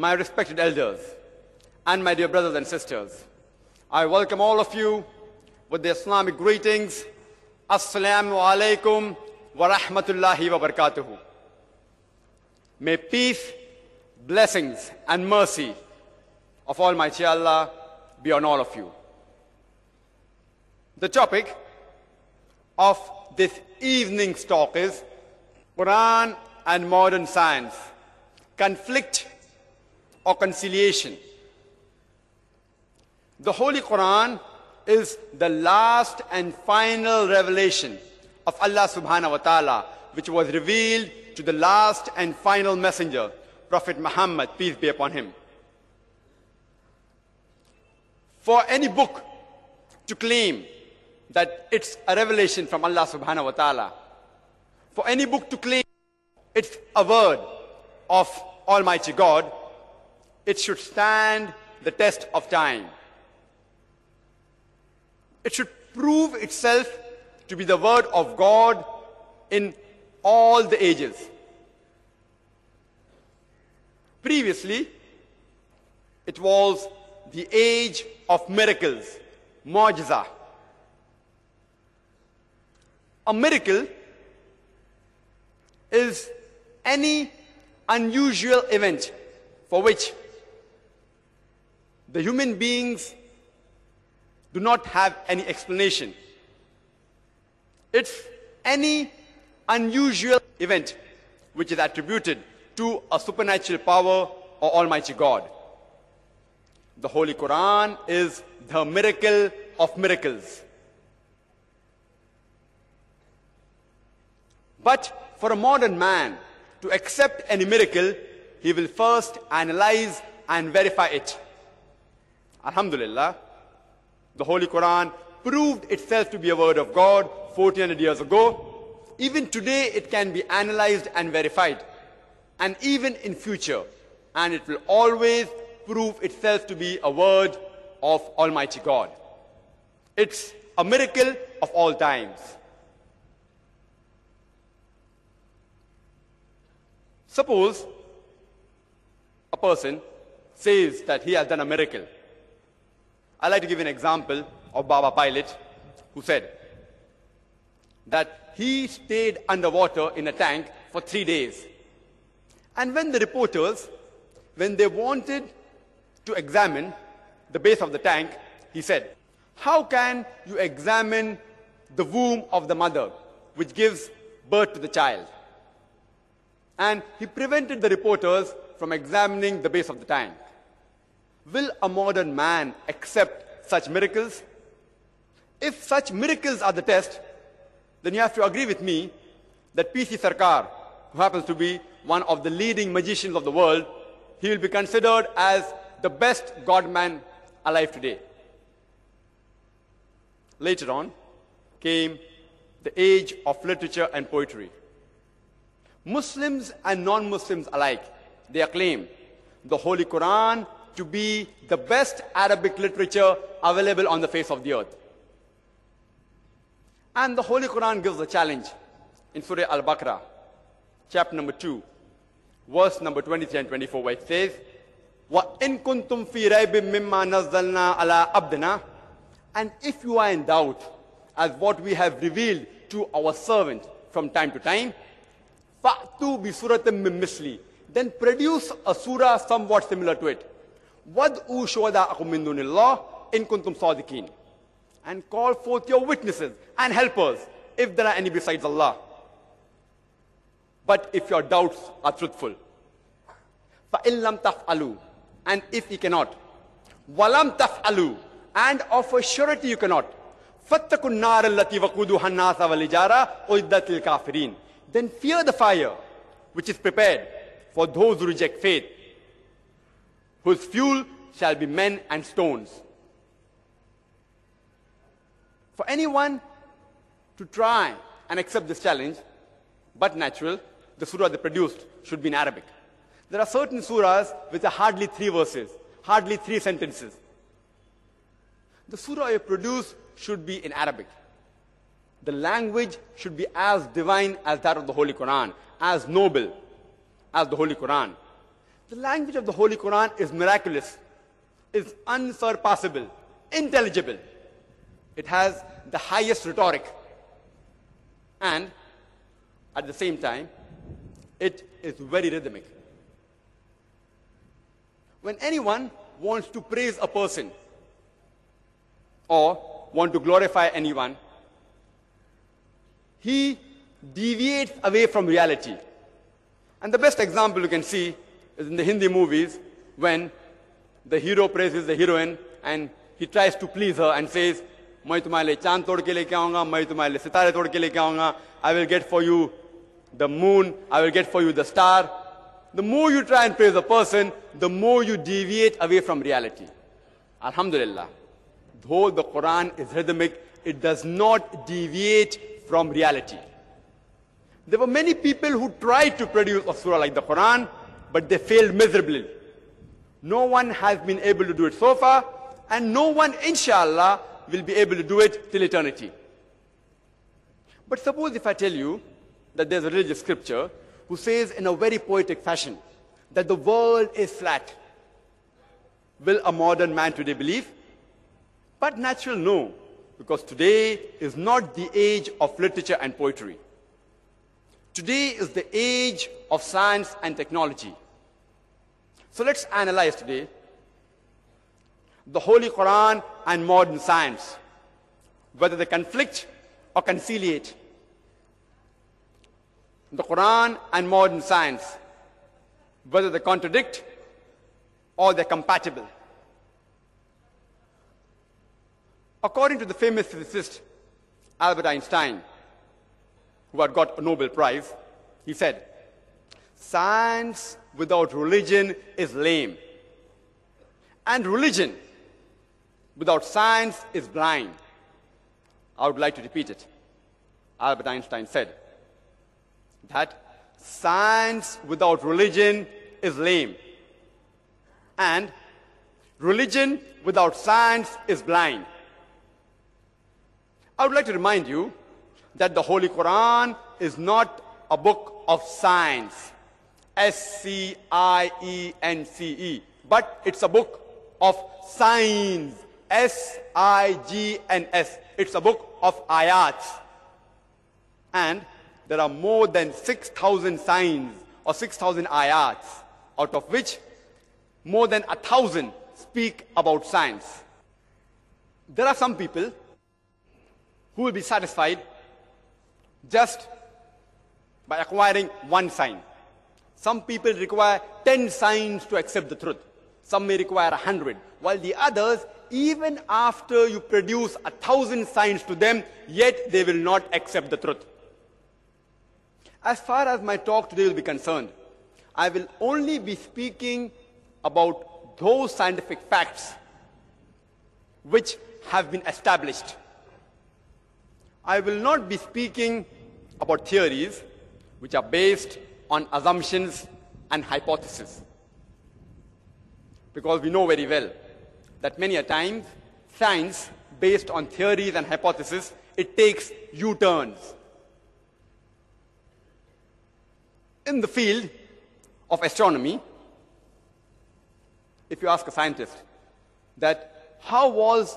my respected elders, and my dear brothers and sisters, I welcome all of you with the Islamic greetings. Assalamu alaikum wa rahmatullahi wa barakatuhu. May peace, blessings, and mercy of Almighty Allah be on all of you. The topic of this evening's talk is Quran and modern science, conflict or conciliation. The Holy Quran is the last and final revelation of Allah subhanahu wa ta'ala, which was revealed to the last and final messenger, Prophet Muhammad, peace be upon him. For any book to claim that it's a revelation from Allah subhanahu wa ta'ala, for any book to claim it's a word of Almighty God, it should stand the test of time. It should prove itself to be the word of God in all the ages. Previously, it was the age of miracles, mu'jiza. A miracle is any unusual event for which the human beings do not have any explanation. It's any unusual event which is attributed to a supernatural power or Almighty God. The Holy Quran is the miracle of miracles. But for a modern man to accept any miracle, he will first analyze and verify it. Alhamdulillah, the Holy Quran proved itself to be a word of God 1400 years ago. Even today, it can be analyzed and verified. And even in future, and it will always prove itself to be a word of Almighty God. It's a miracle of all times. Suppose a person says that he has done a miracle. I'd like to give an example of Baba Pilot, who said that he stayed underwater in a tank for three days. And when the reporters, when they wanted to examine the base of the tank, he said, How can you examine the womb of the mother, which gives birth to the child? And he prevented the reporters from examining the base of the tank. Will a modern man accept such miracles? If such miracles are the test, then you have to agree with me that P.C. Sarkar, who happens to be one of the leading magicians of the world, he will be considered as the best godman alive today. Later on came the age of literature and poetry. Muslims and non-Muslims alike, they acclaim the Holy Quran to be the best Arabic literature available on the face of the earth. And the Holy Quran gives a challenge in Surah Al-Baqarah, chapter number 2, verse number 23 and 24, where it says, وَإِن كُنْتُمْ فِي رَيْبٍ مِّمَّا نَزَّلْنَا عَلَىٰ عَبْدِنَا And if you are in doubt as what we have revealed to our servant from time to time, فَأْتُوا بِسُورَةٍ مِّن مِّثْلِي Then produce a surah somewhat similar to it. وَادْعُوا شُهَدَاءَكُم مِّن دُونِ اللَّهِ إِن كُنتُمْ صَادِقِينَ And call forth your witnesses and helpers if there are any besides Allah. But if your doubts are truthful. فَإِن لَمْ تَفْعَلُوا And if you cannot. وَلَمْ تَفْعَلُوا And of a surety you cannot. فَاتَّقُوا النَّارَ الَّتِي وَقُودُهَا النَّاسَ وَالْحِجَارَةُ أُعِدَّتْ لِلْكَافِرِينَ Then fear the fire which is prepared for those who reject faith, whose fuel shall be men and stones. For anyone to try and accept this challenge, but natural, the surah they produced should be in Arabic. There are certain surahs which are hardly three verses, hardly three sentences. The surah you produce should be in Arabic. The language should be as divine as that of the Holy Quran, as noble as the Holy Quran. The language of the Holy Quran is miraculous, is unsurpassable, intelligible. It has the highest rhetoric. And at the same time, it is very rhythmic. When anyone wants to praise a person or want to glorify anyone, he deviates away from reality. And the best example you can see in the Hindi movies when the hero praises the heroine and he tries to please her and says, मैं तुम्हारे लिए चांद तोड़ के लेके आऊंगा मैं तुम्हारे लिए सितारे तोड़ के लेके आऊंगा I will get for you the moon, I will get for you the star. The more you try and praise a person, the more you deviate away from reality. Alhamdulillah. Though the Quran is rhythmic, it does not deviate from reality. There were many people who tried to produce a surah like the Quran, but they failed miserably. No one has been able to do it so far, and no one, inshallah, will be able to do it till eternity. But suppose if I tell you that there's a religious scripture who says in a very poetic fashion that the world is flat. Will a modern man today believe? But natural, no, because today is not the age of literature and poetry. Today is the age of science and technology. So let's analyze today the Holy Quran and modern science, whether they conflict or conciliate. The Quran and modern science, whether they contradict or they're compatible. According to the famous physicist Albert Einstein, who had got a Nobel Prize, he said, Science without religion is lame. And religion without science is blind. I would like to repeat it. Albert Einstein said that science without religion is lame. And religion without science is blind. I would like to remind you that the Holy Quran is not a book of science, S C I E N C E, but it's a book of signs, S I G N S. It's a book of ayats. And there are more than 6,000 signs or 6,000 ayats, out of which more than a thousand speak about science. There are some people who will be satisfied just by acquiring one sign. Some people require 10 signs to accept the truth. Some may require a hundred, while the others, even after you produce a thousand signs to them, yet they will not accept the truth. As far as my talk today will be concerned, I will only be speaking about those scientific facts which have been established. I will not be speaking about theories which are based on assumptions and hypotheses. Because we know very well that many a times science based on theories and hypotheses, it takes U-turns. In the field of astronomy, if you ask a scientist that how was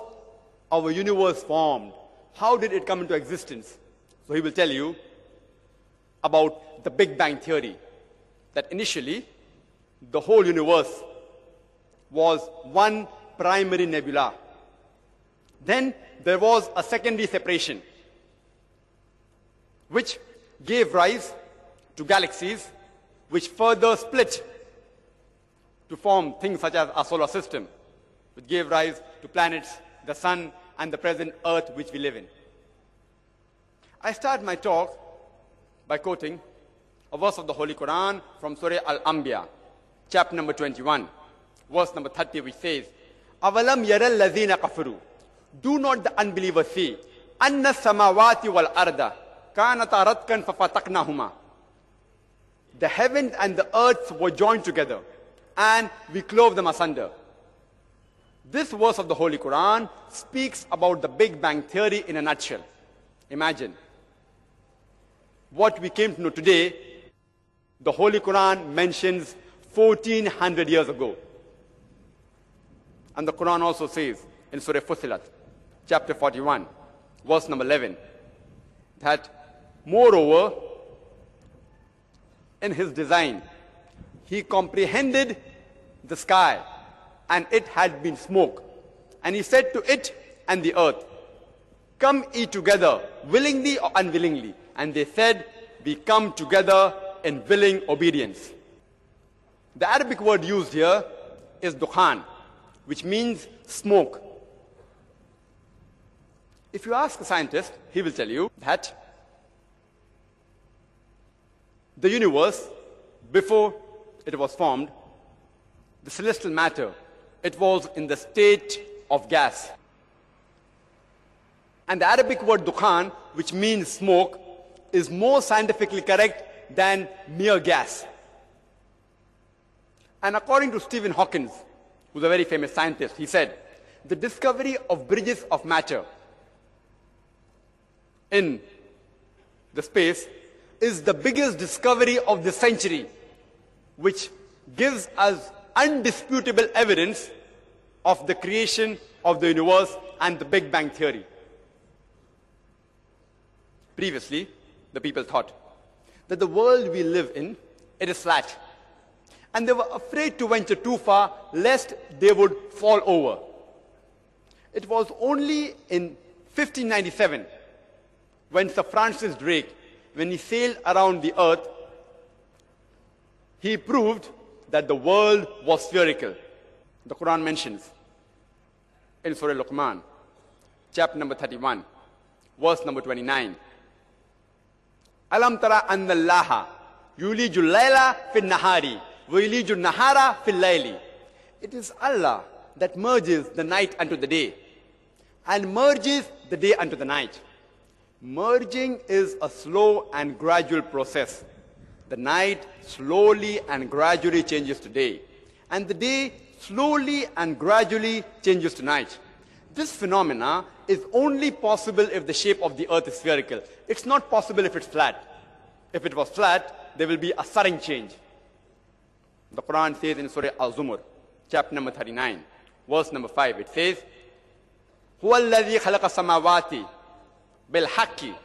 our universe formed? How did it come into existence? So he will tell you about the Big Bang theory, that initially the whole universe was one primary nebula. Then there was a secondary separation, which gave rise to galaxies, which further split to form things such as our solar system, which gave rise to planets, the sun, and the present earth which we live in. I start my talk by quoting a verse of the Holy Quran from Surah Al-Anbiya, chapter number 21, verse number 30, which says, lazina kafaru. Do not the unbelievers see, samawati wal arda, kanata ratkan fafataknahuma. The heavens and the earth were joined together, and we clove them asunder. This verse of the Holy Quran speaks about the Big Bang theory in a nutshell. Imagine what we came to know today. The Holy Quran mentions 1400 years ago. And the Quran also says in Surah Fussilat, chapter 41, verse number 11, that moreover, in his design, he comprehended the sky and it had been smoke. And he said to it and the earth, Come ye together, willingly or unwillingly. And they said, We come together in willing obedience. The Arabic word used here is dukhan, which means smoke. If you ask a scientist, he will tell you that the universe, before it was formed, the celestial matter, it was in the state of gas. And the Arabic word dukhan, which means smoke, is more scientifically correct than mere gas. And according to Stephen Hawking, who's a very famous scientist, he said, the discovery of bridges of matter in the space is the biggest discovery of the century, which gives us undisputable evidence of the creation of the universe and the Big Bang theory. Previously, the people thought that the world we live in, it is flat. And they were afraid to venture too far lest they would fall over. It was only in 1597 when Sir Francis Drake, when he sailed around the earth, he proved that the world was spherical. The Quran mentions in Surah Luqman, chapter number 31, verse number 29. Alam tara anna Allah yuliju layla fil nahari wa yuliju nahara fil layli. It is Allah that merges the night unto the day and merges the day unto the night. Merging is a slow and gradual process. The night slowly and gradually changes to day, and the day slowly and gradually changes to night. This phenomena is only possible if the shape of the earth is spherical. It's not possible if it's flat. If it was flat, there will be a sudden change. The Quran says in Surah Al-Zumar, chapter number 39, verse number 5, it says, هُوَ الَّذِي خَلَقَ السَّمَاوَاتِ بِالْحَقِّ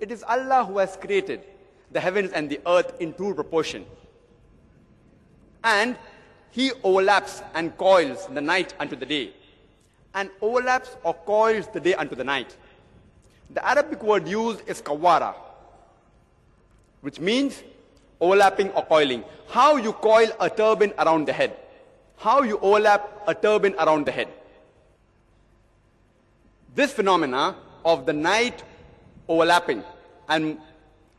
It is Allah who has created the heavens and the earth in true proportion. And He overlaps and coils the night unto the day and overlaps or coils the day unto the night. The Arabic word used is kawara, which means overlapping or coiling. How you coil a turban around the head. How you overlap a turban around the head. This phenomena of the night overlapping and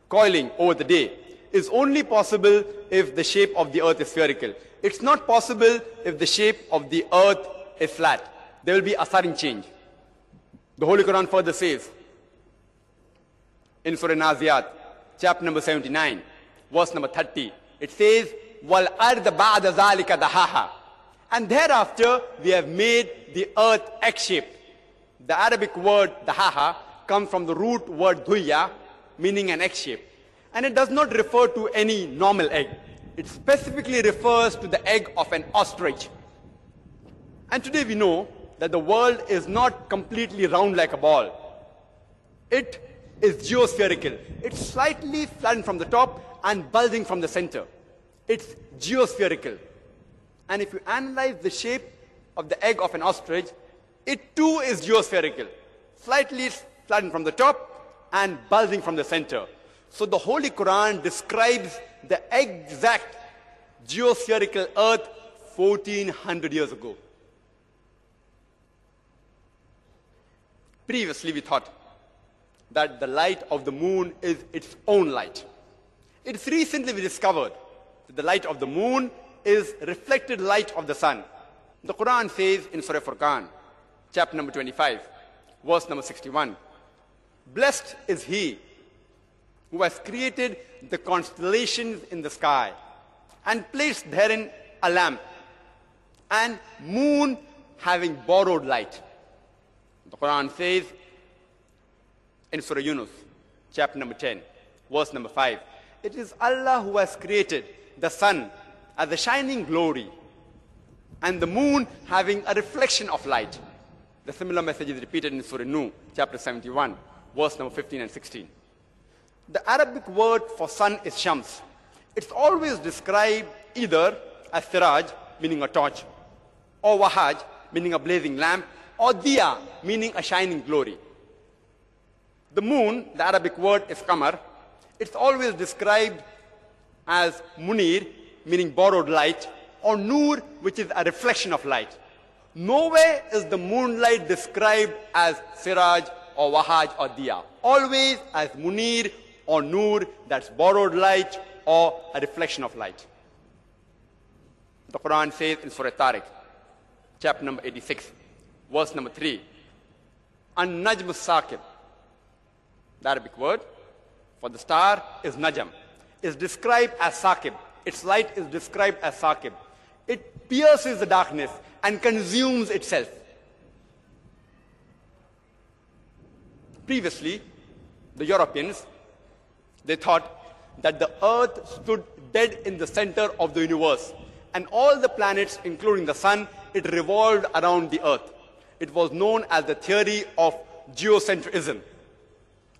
coiling over the day is only possible if the shape of the earth is spherical. It's not possible if the shape of the earth is flat. There will be a sudden change. The Holy Quran further says in Surah Naziat, chapter number 79, verse number 30, it says, Wal ard ba'da zalika dahaha. And thereafter we have made the earth egg-shaped. The Arabic word dahaha comes from the root word duya, meaning an egg shape. And it does not refer to any normal egg. It specifically refers to the egg of an ostrich. And today we know that the world is not completely round like a ball. It is geospherical. It's slightly flattened from the top and bulging from the center. It's geospherical. And if you analyze the shape of the egg of an ostrich, it too is geospherical. Slightly flattened from the top and bulging from the center. So the Holy Quran describes the exact geospherical earth 1400 years ago. Previously, we thought that the light of the moon is its own light. It's recently we discovered that the light of the moon is reflected light of the sun. The Quran says in Surah Furqan, chapter number 25, verse number 61, Blessed is he who has created the constellations in the sky and placed therein a lamp and moon having borrowed light. The Quran says in Surah Yunus, chapter number 10, verse number 5, it is Allah who has created the sun as a shining glory, and the moon having a reflection of light. The similar message is repeated in Surah Nuh, chapter 71, verse number 15 and 16. The Arabic word for sun is shams. It's always described either as siraj, meaning a torch, or wahaj, meaning a blazing lamp, or meaning a shining glory. The moon, the Arabic word is qamar. It's always described as munir, meaning borrowed light, or nur, which is a reflection of light. Nowhere is the moonlight described as siraj or wahaj or diya. Always as munir or nur, that's borrowed light or a reflection of light. The Quran says in Surah Tariq, chapter number 86, verse number 3, An Najm Saqib, the Arabic word for the star is Najm, is described as Saqib. Its light is described as Saqib. It pierces the darkness and consumes itself. Previously, the Europeans, they thought that the earth stood dead in the center of the universe and all the planets, including the sun, it revolved around the earth. It was known as the theory of geocentrism.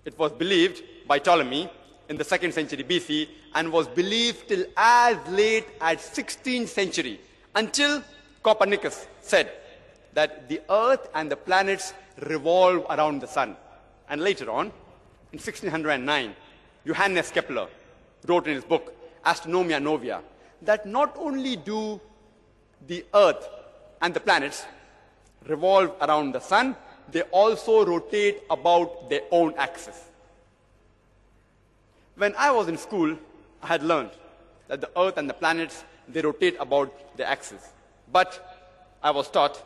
It was believed by Ptolemy in the second century BC and was believed till as late as 16th century until Copernicus said that the earth and the planets revolve around the sun. And later on, in 1609, Johannes Kepler wrote in his book, Astronomia Nova, that not only do the earth and the planets revolve around the sun, they also rotate about their own axis. When I was in school, I had learned that the earth and the planets, they rotate about their axis. But I was taught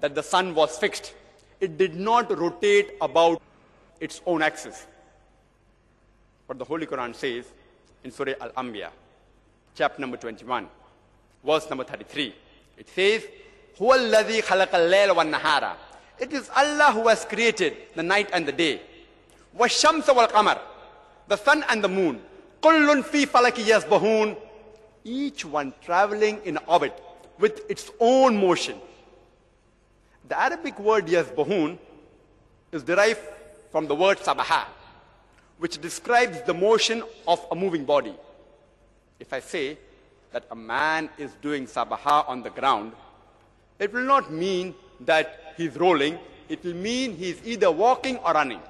that the sun was fixed. It did not rotate about its own axis. But the Holy Quran says in Surah Al-Anbiya, chapter number 21, verse number 33, it says, هو الذي خلق الليل والنهار it is Allah who has created the night and the day. وَالشَّمْسَ وَالْقَمَرَ The sun and the moon. كُلٌّ فِي فَلَكِ يَسْبَهُونَ Each one traveling in orbit with its own motion. The Arabic word yasbahun is derived from the word sabaha, which describes the motion of a moving body. If I say that a man is doing sabaha on the ground, it will not mean that he's rolling, it will mean he's either walking or running.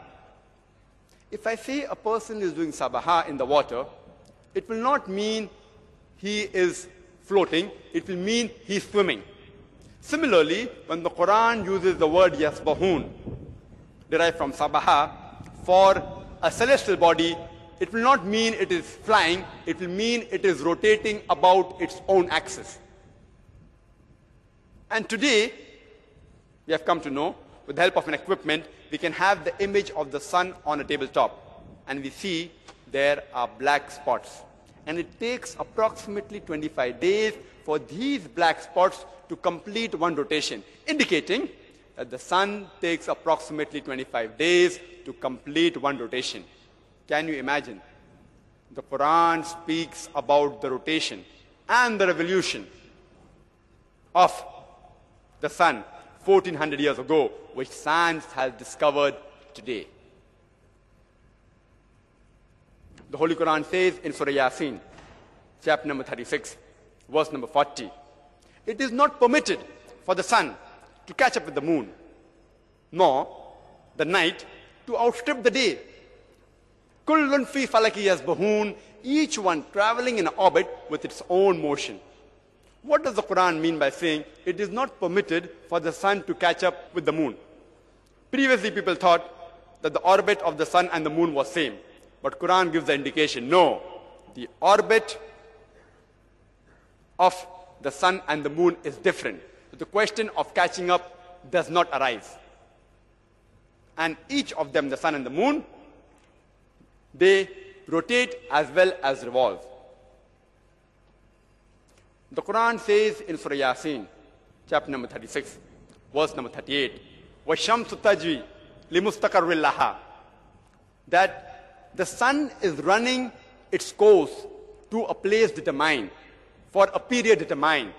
If I say a person is doing sabaha in the water, it will not mean he is floating, it will mean he's swimming. Similarly, when the Quran uses the word yasbahun, derived from sabaha, for a celestial body, it will not mean it is flying, it will mean it is rotating about its own axis. And today, we have come to know, with the help of an equipment, we can have the image of the sun on a tabletop. And we see there are black spots. And it takes approximately 25 days for these black spots to complete one rotation, indicating that the sun takes approximately 25 days to complete one rotation. Can you imagine? The Quran speaks about the rotation and the revolution of the sun 1400 years ago, which science has discovered today. The Holy Quran says in Surah Yasin, chapter number 36, verse number 40, it is not permitted for the sun to catch up with the moon, nor the night to outstrip the day. Kullun fi falaki yasbahun, each one traveling in orbit with its own motion. What does the Quran mean by saying it is not permitted for the sun to catch up with the moon? Previously, people thought that the orbit of the sun and the moon was same. But Quran gives the indication, no. The orbit of the sun and the moon is different. So the question of catching up does not arise. And each of them, the sun and the moon, they rotate as well as revolve. The Quran says in Surah Yasin, chapter number 36, verse number 38, وَالشَّمْسُ تَجْرِي لِمُسْتَقَرِّ لَهَا That the sun is running its course to a place determined for a period determined.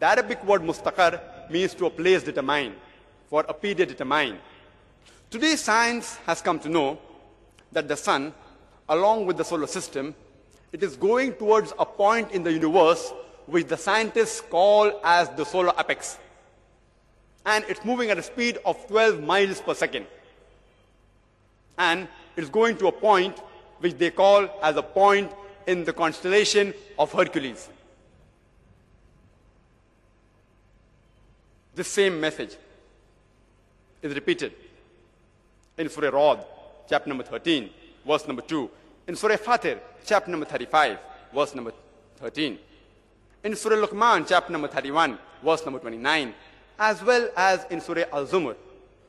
The Arabic word mustaqar means to a place determined, for a period determined. Today, science has come to know that the sun, along with the solar system, it is going towards a point in the universe which the scientists call as the solar apex. And it's moving at a speed of 12 miles per second. And it's going to a point which they call as a point in the constellation of Hercules. The same message is repeated in Surah Rad, chapter number 13, verse number 2. In Surah Fatir, chapter number 35, verse number 13. In Surah Luqman, chapter number 31, verse number 29. As well as in Surah Al-Zumar,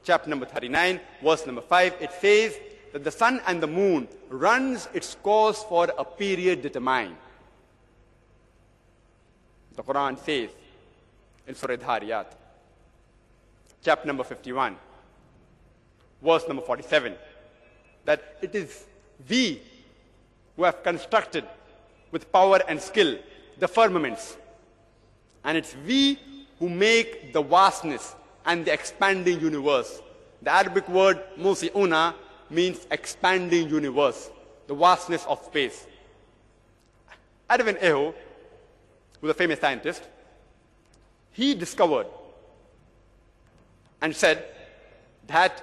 chapter number 39, verse number 5, it says that the sun and the moon runs its course for a period determined. The Quran says in Surah Dhariyat, chapter number 51, verse number 47, that it is we who have constructed with power and skill the firmaments. And it's we who make the vastness and the expanding universe. The Arabic word musi'una means expanding universe, the vastness of space. Edwin Eho, who's a famous scientist, he discovered and said that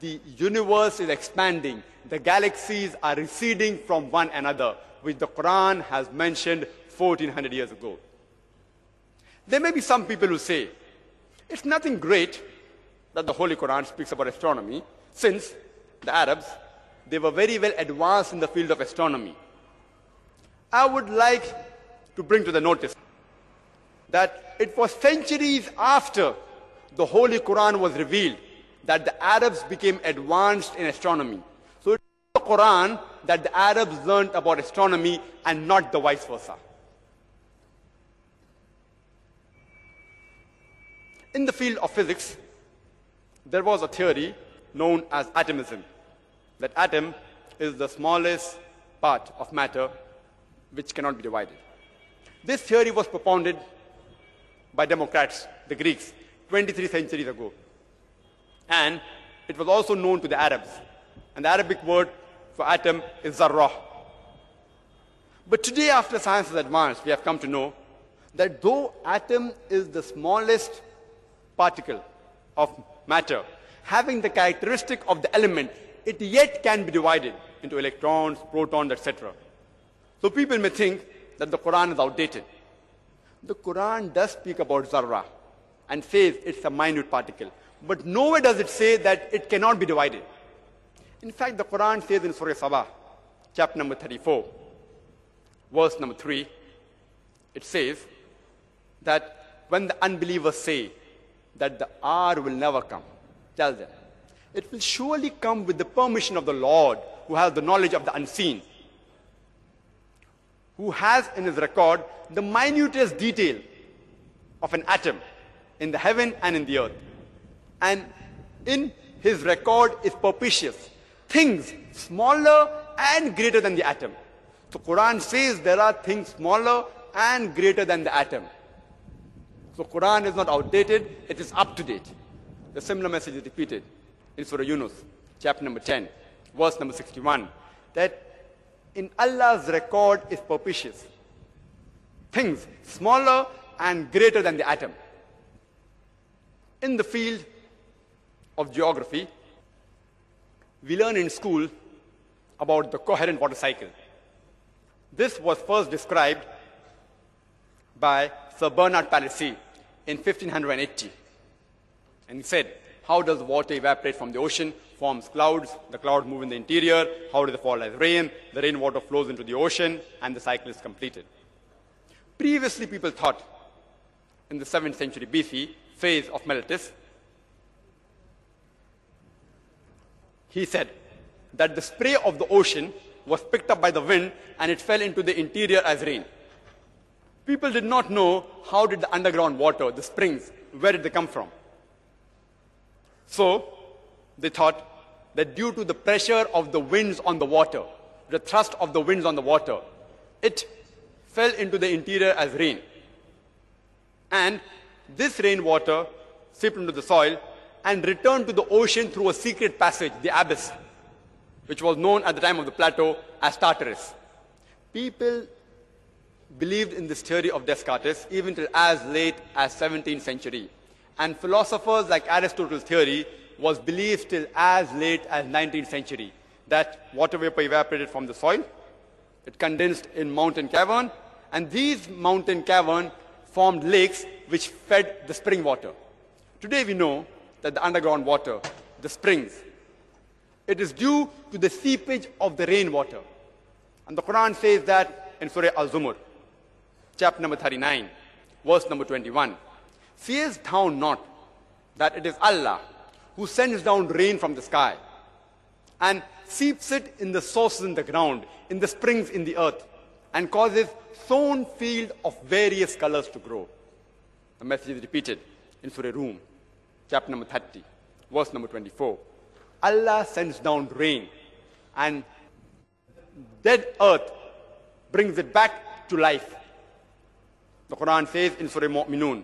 the universe is expanding, the galaxies are receding from one another, which the Quran has mentioned 1400 years ago. There may be some people who say, it's nothing great that the Holy Quran speaks about astronomy, since the Arabs, they were very well advanced in the field of astronomy. I would like to bring to the notice that it was centuries after the Holy Quran was revealed that the Arabs became advanced in astronomy. So it's the Quran that the Arabs learned about astronomy and not the vice versa. In the field of physics, there was a theory known as atomism that atom is the smallest part of matter which cannot be divided. This theory was propounded by Democritus, the Greeks, 23 centuries ago. And it was also known to the Arabs. And the Arabic word for atom is zarrah. But today, after science has advanced, we have come to know that though atom is the smallest particle of matter, having the characteristic of the element it yet can be divided into electrons, protons, etc. So people may think that the Quran is outdated. The Quran does speak about zarra and says it's a minute particle. But nowhere does it say that it cannot be divided. In fact, the Quran says in Surah Sabah, chapter number 34, verse number 3, it says that when the unbelievers say that the hour will never come, tell them it will surely come with the permission of the Lord who has the knowledge of the unseen, who has in his record the minutest detail of an atom in the heaven and in the earth. And in his record is propitious. Things smaller and greater than the atom. So Quran says there are things smaller and greater than the atom. So Quran is not outdated, it is up to date. The similar message is repeated in Surah Yunus, chapter number 10, verse number 61, that in Allah's record is propitious. Things smaller and greater than the atom. In the field of geography, we learn in school about the coherent water cycle. This was first described by Sir Bernard Palissy in 1580. And he said, how does water evaporate from the ocean, forms clouds, the clouds move in the interior, how does it fall as rain, the rainwater flows into the ocean, and the cycle is completed. Previously, people thought in the 7th century BC Thales of Miletus, he said that the spray of the ocean was picked up by the wind and it fell into the interior as rain. People did not know how did the underground water, the springs, where did they come from? So they thought that due to the pressure of the winds on the water, the thrust of the winds on the water, it fell into the interior as rain. And this rainwater seeped into the soil and returned to the ocean through a secret passage, the abyss, which was known at the time of the Plato as Tartarus. People believed in this theory of Descartes even till as late as 17th century. And philosophers like Aristotle's theory was believed till as late as 19th century that water vapor evaporated from the soil, it condensed in mountain cavern, and these mountain cavern formed lakes which fed the spring water. Today we know that the underground water, the springs, it is due to the seepage of the rainwater. And the Quran says that in Surah Al-Zumar, chapter number 39, verse number 21. Seest thou not that it is Allah who sends down rain from the sky and seeps it in the sources in the ground, in the springs in the earth, and causes sown field of various colors to grow. The message is repeated in Surah Rum, chapter number 30, verse number 24. Allah sends down rain and dead earth brings it back to life. The Quran says in Surah Mu'minun,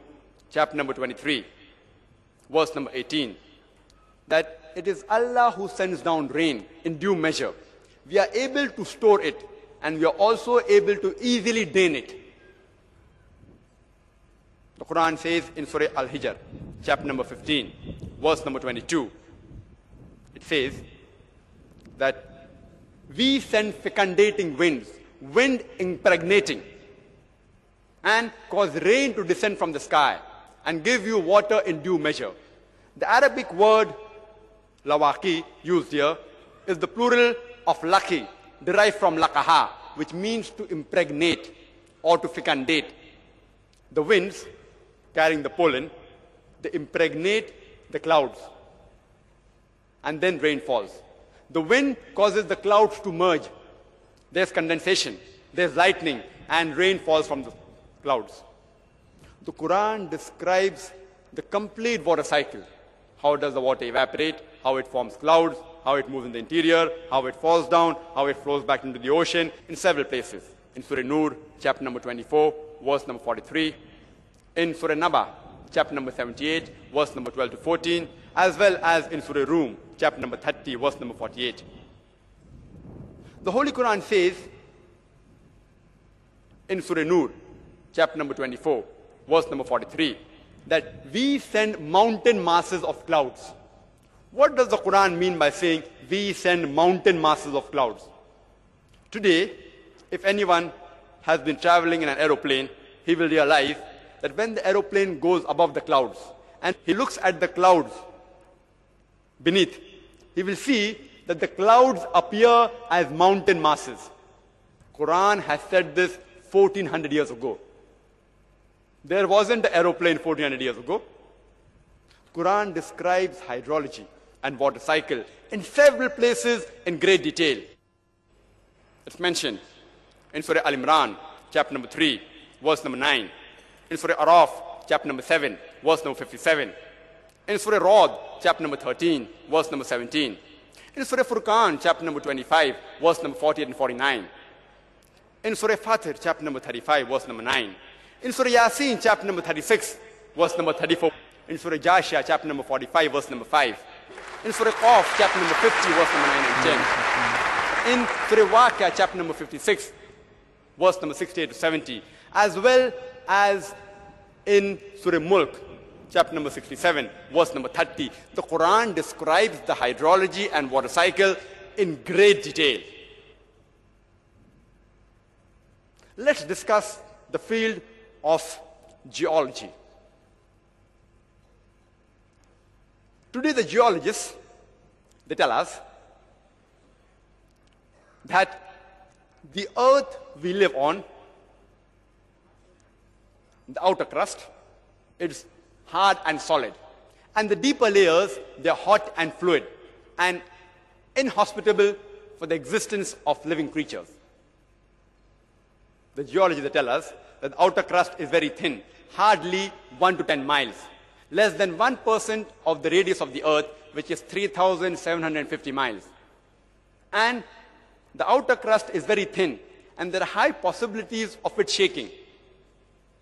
chapter number 23, verse number 18, that it is Allah who sends down rain in due measure. We are able to store it and we are also able to easily drain it. The Quran says in Surah Al Hijr, chapter number 15, verse number 22, it says that we send fecundating winds, wind impregnating, and cause rain to descend from the sky and give you water in due measure. The Arabic word lawaki used here is the plural of lucky, derived from lakaha, which means to impregnate or to fecundate. The winds carrying the pollen, they impregnate the clouds, and then rain falls. The wind causes the clouds to merge. There's condensation, there's lightning, and rain falls from the clouds. The Quran describes the complete water cycle. How does the water evaporate? How it forms clouds? How it moves in the interior? How it falls down? How it flows back into the ocean? In several places. In Surah Nur, chapter number 24, verse number 43. In Surah Naba, chapter number 78, verse number 12 to 14. As well as in Surah Rum, chapter number 30, verse number 48. The Holy Quran says in Surah Nur, chapter number 24, verse number 43, that we send mountain masses of clouds. What does the Quran mean by saying we send mountain masses of clouds? Today, if anyone has been traveling in an aeroplane, he will realize that when the aeroplane goes above the clouds and he looks at the clouds beneath, he will see that the clouds appear as mountain masses. Quran has said this 1400 years ago. There wasn't an aeroplane 1400 years ago. Quran describes hydrology and water cycle in several places in great detail. It's mentioned in Surah Al-Imran, chapter number 3, verse number 9. In Surah Araf, chapter number 7, verse number 57. In Surah Rad, chapter number 13, verse number 17. In Surah Furqan, chapter number 25, verse number 48 and 49. In Surah Fatir, chapter number 35, verse number 9. In Surah Yasin, chapter number 36, verse number 34. In Surah Jashia, chapter number 45, verse number 5. In Surah Qaf, chapter number 50, verse number 9 and 10. In Surah Waqia, chapter number 56, verse number 68 to 70. As well as in Surah Mulk, chapter number 67, verse number 30. The Quran describes the hydrology and water cycle in great detail. Let's discuss the field of geology. Today, the geologists they tell us that the earth we live on, the outer crust, it's hard and solid. And the deeper layers, they're hot and fluid and inhospitable for the existence of living creatures. The geologists they tell us the outer crust is very thin, hardly 1 to 10 miles, less than 1% of the radius of the earth, which is 3,750 miles. And the outer crust is very thin, and there are high possibilities of it shaking.